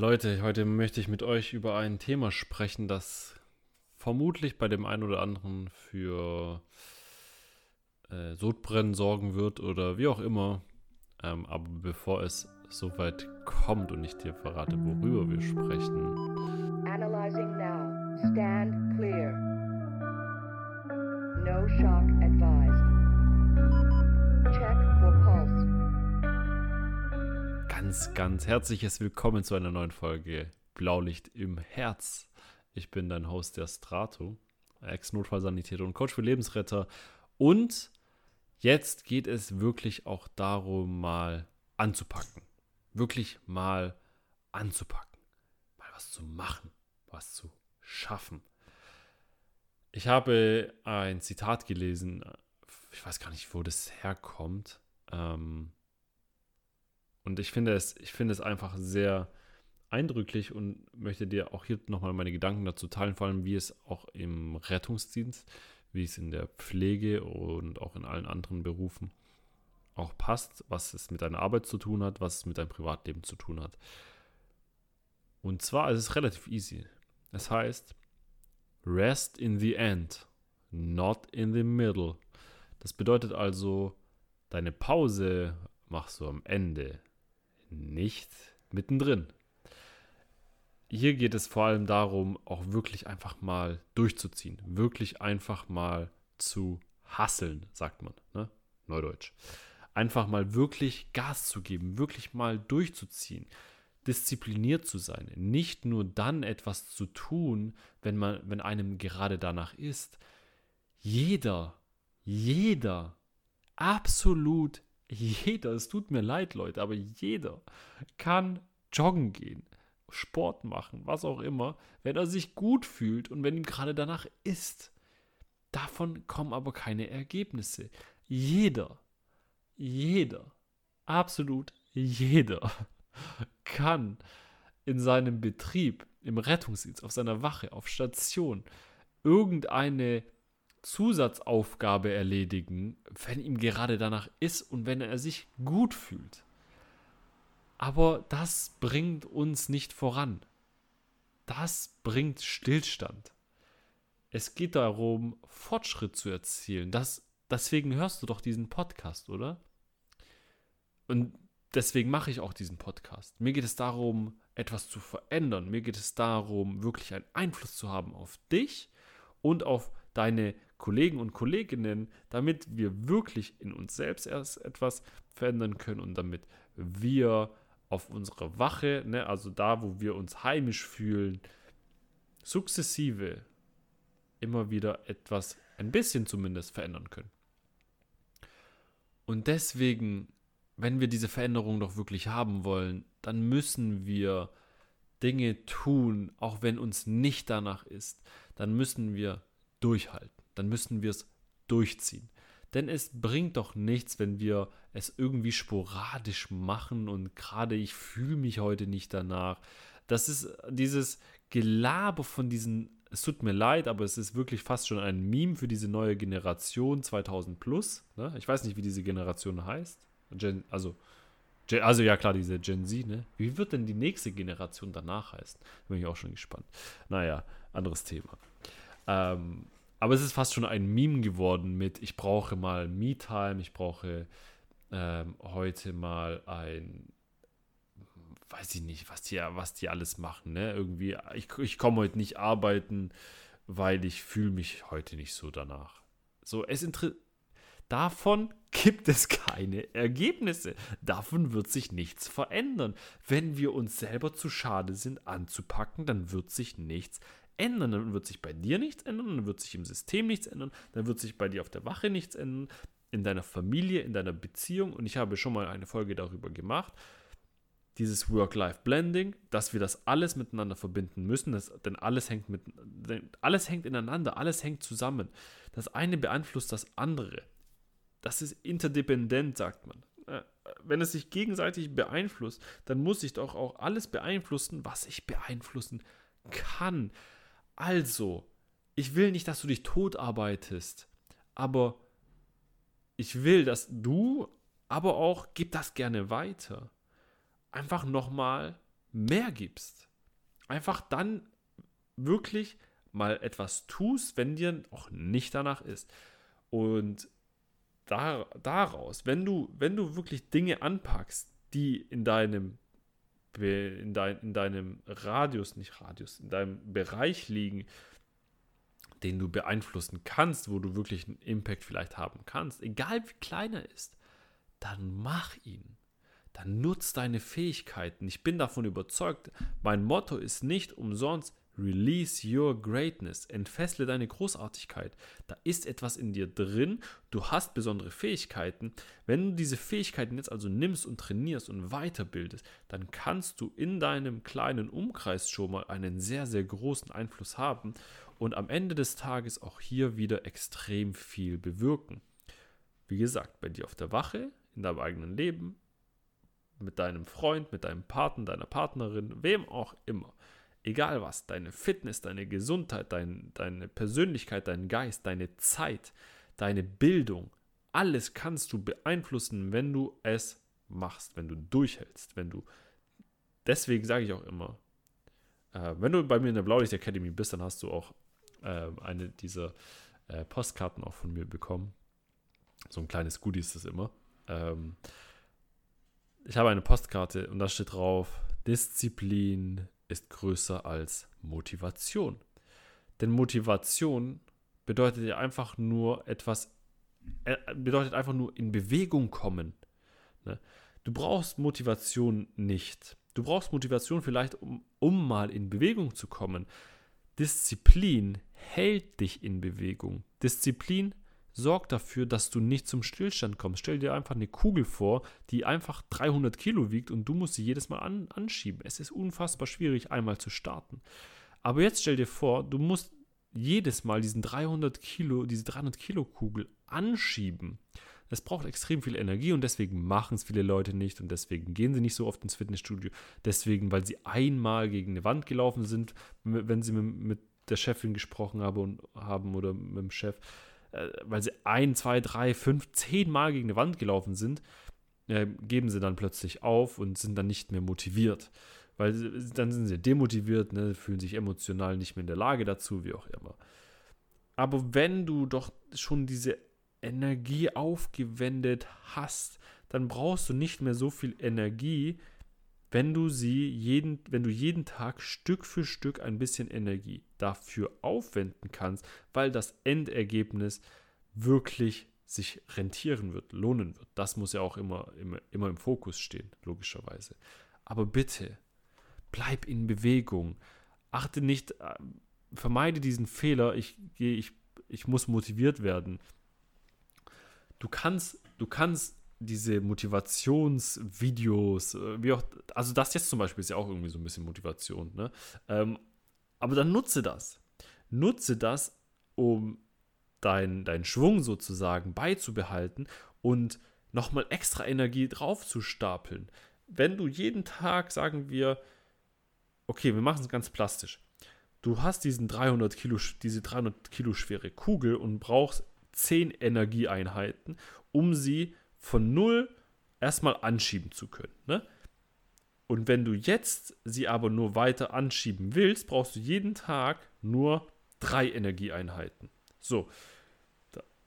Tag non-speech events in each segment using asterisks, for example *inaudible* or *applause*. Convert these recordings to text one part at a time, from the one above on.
Leute, heute möchte ich mit euch über ein Thema sprechen, das vermutlich bei dem einen oder anderen für äh, Sodbrennen sorgen wird oder wie auch immer. Ähm, aber bevor es soweit kommt und ich dir verrate, worüber wir sprechen. Analyzing now. Stand clear. No shock advised. Ganz, ganz herzliches Willkommen zu einer neuen Folge Blaulicht im Herz. Ich bin dein Host, der Strato, Ex-Notfallsanitäter und Coach für Lebensretter. Und jetzt geht es wirklich auch darum, mal anzupacken. Wirklich mal anzupacken. Mal was zu machen, was zu schaffen. Ich habe ein Zitat gelesen, ich weiß gar nicht, wo das herkommt. Ähm, und ich finde es, ich finde es einfach sehr eindrücklich und möchte dir auch hier nochmal meine Gedanken dazu teilen, vor allem wie es auch im Rettungsdienst, wie es in der Pflege und auch in allen anderen Berufen auch passt, was es mit deiner Arbeit zu tun hat, was es mit deinem Privatleben zu tun hat. Und zwar ist es relativ easy. Es heißt, rest in the end, not in the middle. Das bedeutet also, deine Pause machst du am Ende, nicht mittendrin hier geht es vor allem darum, auch wirklich einfach mal durchzuziehen. Wirklich einfach mal zu hasseln, sagt man, ne? Neudeutsch. Einfach mal wirklich Gas zu geben, wirklich mal durchzuziehen, diszipliniert zu sein, nicht nur dann etwas zu tun, wenn man, wenn einem gerade danach ist. Jeder, jeder, absolut jeder, es tut mir leid, Leute, aber jeder kann joggen gehen Sport machen, was auch immer, wenn er sich gut fühlt und wenn ihm gerade danach ist. Davon kommen aber keine Ergebnisse. Jeder, jeder, absolut jeder kann in seinem Betrieb, im Rettungsdienst, auf seiner Wache, auf Station irgendeine Zusatzaufgabe erledigen, wenn ihm gerade danach ist und wenn er sich gut fühlt. Aber das bringt uns nicht voran. Das bringt Stillstand. Es geht darum, Fortschritt zu erzielen. Das, deswegen hörst du doch diesen Podcast, oder? Und deswegen mache ich auch diesen Podcast. Mir geht es darum, etwas zu verändern. Mir geht es darum, wirklich einen Einfluss zu haben auf dich und auf deine Kollegen und Kolleginnen, damit wir wirklich in uns selbst erst etwas verändern können und damit wir auf unsere Wache, ne, also da, wo wir uns heimisch fühlen, sukzessive immer wieder etwas, ein bisschen zumindest verändern können. Und deswegen, wenn wir diese Veränderung doch wirklich haben wollen, dann müssen wir Dinge tun, auch wenn uns nicht danach ist. Dann müssen wir durchhalten. Dann müssen wir es durchziehen. Denn es bringt doch nichts, wenn wir es irgendwie sporadisch machen und gerade ich fühle mich heute nicht danach. Das ist dieses Gelaber von diesen, es tut mir leid, aber es ist wirklich fast schon ein Meme für diese neue Generation 2000 plus. Ne? Ich weiß nicht, wie diese Generation heißt. Gen, also, also ja klar, diese Gen Z, ne? Wie wird denn die nächste Generation danach heißen? Bin ich auch schon gespannt. Naja, anderes Thema. Ähm, aber es ist fast schon ein Meme geworden mit, ich brauche mal Me-Time, ich brauche ähm, heute mal ein, weiß ich nicht, was die, was die alles machen, ne? Irgendwie, ich, ich komme heute nicht arbeiten, weil ich fühle mich heute nicht so danach. So, es. Davon gibt es keine Ergebnisse. Davon wird sich nichts verändern. Wenn wir uns selber zu schade sind anzupacken, dann wird sich nichts verändern ändern, dann wird sich bei dir nichts ändern, dann wird sich im System nichts ändern, dann wird sich bei dir auf der Wache nichts ändern, in deiner Familie, in deiner Beziehung. Und ich habe schon mal eine Folge darüber gemacht, dieses Work-Life-Blending, dass wir das alles miteinander verbinden müssen, das, denn alles hängt mit, alles hängt ineinander, alles hängt zusammen. Das eine beeinflusst das andere. Das ist interdependent, sagt man. Äh, wenn es sich gegenseitig beeinflusst, dann muss ich doch auch alles beeinflussen, was ich beeinflussen kann. Also, ich will nicht, dass du dich tot arbeitest, aber ich will, dass du, aber auch, gib das gerne weiter. Einfach nochmal mehr gibst. Einfach dann wirklich mal etwas tust, wenn dir auch nicht danach ist. Und da, daraus, wenn du, wenn du wirklich Dinge anpackst, die in deinem in, dein, in deinem Radius, nicht Radius, in deinem Bereich liegen, den du beeinflussen kannst, wo du wirklich einen Impact vielleicht haben kannst, egal wie klein er ist, dann mach ihn. Dann nutz deine Fähigkeiten. Ich bin davon überzeugt, mein Motto ist nicht umsonst Release your greatness. Entfessle deine Großartigkeit. Da ist etwas in dir drin. Du hast besondere Fähigkeiten. Wenn du diese Fähigkeiten jetzt also nimmst und trainierst und weiterbildest, dann kannst du in deinem kleinen Umkreis schon mal einen sehr, sehr großen Einfluss haben und am Ende des Tages auch hier wieder extrem viel bewirken. Wie gesagt, bei dir auf der Wache, in deinem eigenen Leben, mit deinem Freund, mit deinem Partner, deiner Partnerin, wem auch immer. Egal was, deine Fitness, deine Gesundheit, dein, deine Persönlichkeit, dein Geist, deine Zeit, deine Bildung, alles kannst du beeinflussen, wenn du es machst, wenn du durchhältst, wenn du. Deswegen sage ich auch immer, äh, wenn du bei mir in der Blaulicht Academy bist, dann hast du auch äh, eine dieser äh, Postkarten auch von mir bekommen. So ein kleines Goodie ist das immer. Ähm, ich habe eine Postkarte und da steht drauf: Disziplin ist größer als Motivation. Denn Motivation bedeutet ja einfach nur etwas, äh, bedeutet einfach nur in Bewegung kommen. Ne? Du brauchst Motivation nicht. Du brauchst Motivation vielleicht, um, um mal in Bewegung zu kommen. Disziplin hält dich in Bewegung. Disziplin sorgt dafür, dass du nicht zum Stillstand kommst. Stell dir einfach eine Kugel vor, die einfach 300 Kilo wiegt und du musst sie jedes Mal an, anschieben. Es ist unfassbar schwierig, einmal zu starten. Aber jetzt stell dir vor, du musst jedes Mal diesen 300 Kilo, diese 300 Kilo Kugel anschieben. Das braucht extrem viel Energie und deswegen machen es viele Leute nicht und deswegen gehen sie nicht so oft ins Fitnessstudio. Deswegen, weil sie einmal gegen eine Wand gelaufen sind, wenn sie mit, der Chefin gesprochen haben, oder mit dem Chef weil sie ein, zwei, drei, fünf, zehn Mal gegen eine Wand gelaufen sind, äh, geben sie dann plötzlich auf und sind dann nicht mehr motiviert. Weil dann sind sie demotiviert, ne, fühlen sich emotional nicht mehr in der Lage dazu, wie auch immer. Aber wenn du doch schon diese Energie aufgewendet hast, dann brauchst du nicht mehr so viel Energie, wenn du sie jeden, wenn du jeden Tag Stück für Stück ein bisschen Energie dafür aufwenden kannst, weil das Endergebnis wirklich sich rentieren wird, lohnen wird. Das muss ja auch immer, immer, immer im Fokus stehen, logischerweise. Aber bitte, bleib in Bewegung. Achte nicht, äh, vermeide diesen Fehler, ich, ich, ich muss motiviert werden. Du kannst, du kannst diese Motivationsvideos, äh, wie auch, also das jetzt zum Beispiel ist ja auch irgendwie so ein bisschen Motivation, ne? Ähm, aber dann nutze das. Nutze das, um deinen dein Schwung sozusagen beizubehalten und nochmal extra Energie drauf zu stapeln. Wenn du jeden Tag, sagen wir, okay, wir machen es ganz plastisch. Du hast diesen 300 Kilo, diese 300 Kilo schwere Kugel und brauchst 10 Energieeinheiten, um sie von null erstmal anschieben zu können. Ne? Und wenn du jetzt sie aber nur weiter anschieben willst, brauchst du jeden Tag nur drei Energieeinheiten. So,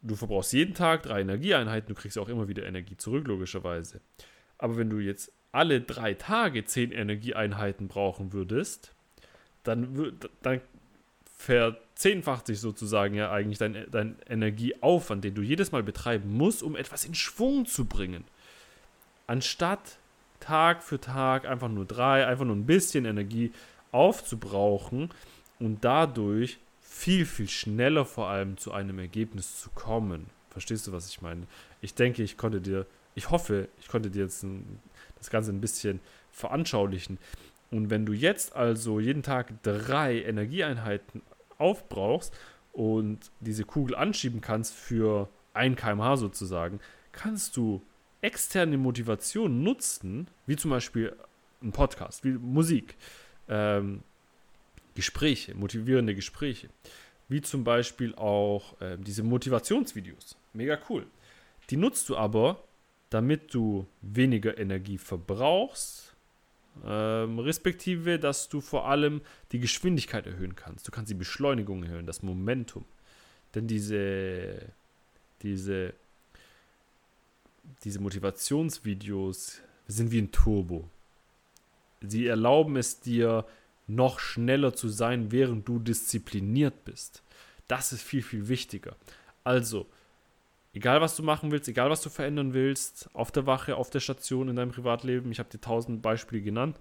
du verbrauchst jeden Tag drei Energieeinheiten, du kriegst auch immer wieder Energie zurück, logischerweise. Aber wenn du jetzt alle drei Tage zehn Energieeinheiten brauchen würdest, dann, dann verzehnfacht sich sozusagen ja eigentlich dein, dein Energieaufwand, den du jedes Mal betreiben musst, um etwas in Schwung zu bringen. Anstatt Tag für Tag einfach nur drei, einfach nur ein bisschen Energie aufzubrauchen und dadurch viel, viel schneller vor allem zu einem Ergebnis zu kommen. Verstehst du, was ich meine? Ich denke, ich konnte dir, ich hoffe, ich konnte dir jetzt ein, das Ganze ein bisschen veranschaulichen. Und wenn du jetzt also jeden Tag drei Energieeinheiten aufbrauchst und diese Kugel anschieben kannst für 1 kmh sozusagen, kannst du externe Motivation nutzen, wie zum Beispiel ein Podcast, wie Musik, ähm, Gespräche, motivierende Gespräche, wie zum Beispiel auch äh, diese Motivationsvideos. Mega cool. Die nutzt du aber, damit du weniger Energie verbrauchst Ähm, respektive, dass du vor allem die Geschwindigkeit erhöhen kannst. Du kannst die Beschleunigung erhöhen, das Momentum. Denn diese, diese, diese Motivationsvideos sind wie ein Turbo. Sie erlauben es dir, noch schneller zu sein, während du diszipliniert bist. Das ist viel, viel wichtiger. Also, egal was du machen willst, egal was du verändern willst, auf der Wache, auf der Station, in deinem Privatleben, ich habe dir tausend Beispiele genannt.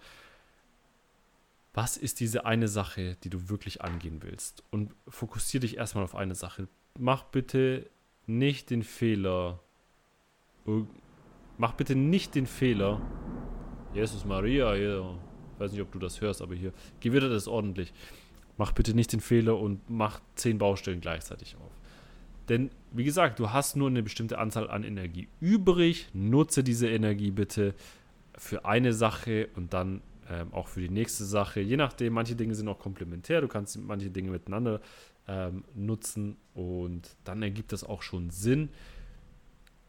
Was ist diese eine Sache, die du wirklich angehen willst? Und fokussiere dich erstmal auf eine Sache. Mach bitte nicht den Fehler. Mach bitte nicht den Fehler. Jesus Maria, hier. Ich weiß nicht, ob du das hörst, aber hier. Gewittert es ordentlich. Mach bitte nicht den Fehler und mach zehn Baustellen gleichzeitig auf. Denn, wie gesagt, du hast nur eine bestimmte Anzahl an Energie übrig. Nutze diese Energie bitte für eine Sache und dann ähm, auch für die nächste Sache. Je nachdem, manche Dinge sind auch komplementär. Du kannst manche Dinge miteinander ähm, nutzen und dann ergibt das auch schon Sinn.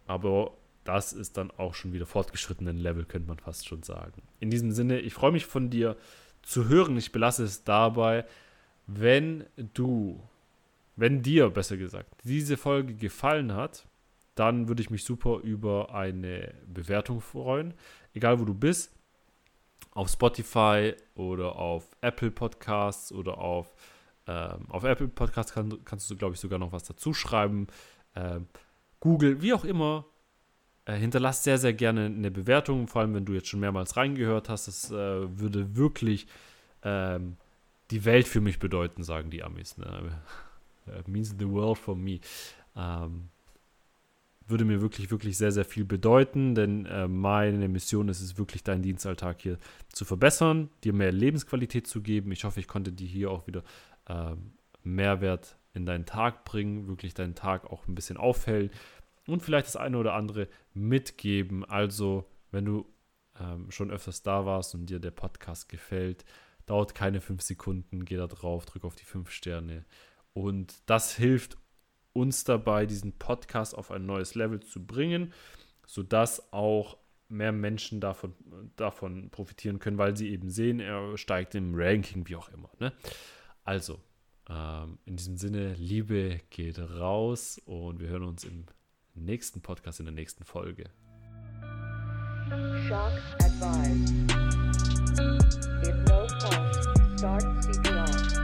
Aber das ist dann auch schon wieder fortgeschrittenen Level, könnte man fast schon sagen. In diesem Sinne, ich freue mich von dir zu hören. Ich belasse es dabei. Wenn du wenn dir, besser gesagt, diese Folge gefallen hat, dann würde ich mich super über eine Bewertung freuen. Egal wo du bist. Auf Spotify oder auf Apple Podcasts oder auf, ähm, auf Apple Podcasts kann, kannst du, glaube ich, sogar noch was dazu schreiben. Ähm, Google, wie auch immer. Äh, hinterlass sehr, sehr gerne eine Bewertung, vor allem wenn du jetzt schon mehrmals reingehört hast. Das äh, würde wirklich ähm, die Welt für mich bedeuten, sagen die Amis. Ne? *laughs* means the world for me. Ähm, würde mir wirklich, wirklich sehr, sehr viel bedeuten, denn äh, meine Mission ist es wirklich, deinen Dienstalltag hier zu verbessern, dir mehr Lebensqualität zu geben. Ich hoffe, ich konnte dir hier auch wieder äh, Mehrwert in deinen Tag bringen, wirklich deinen Tag auch ein bisschen aufhellen und vielleicht das eine oder andere mitgeben. Also, wenn du ähm, schon öfters da warst und dir der Podcast gefällt, dauert keine fünf Sekunden, geh da drauf, drück auf die fünf Sterne und das hilft uns dabei, diesen Podcast auf ein neues Level zu bringen, sodass auch mehr Menschen davon, davon profitieren können, weil sie eben sehen, er steigt im Ranking, wie auch immer. Ne? Also, ähm, in diesem Sinne, Liebe geht raus und wir hören uns im nächsten Podcast, in der nächsten Folge. Shock advised. If no pulse, start CPR.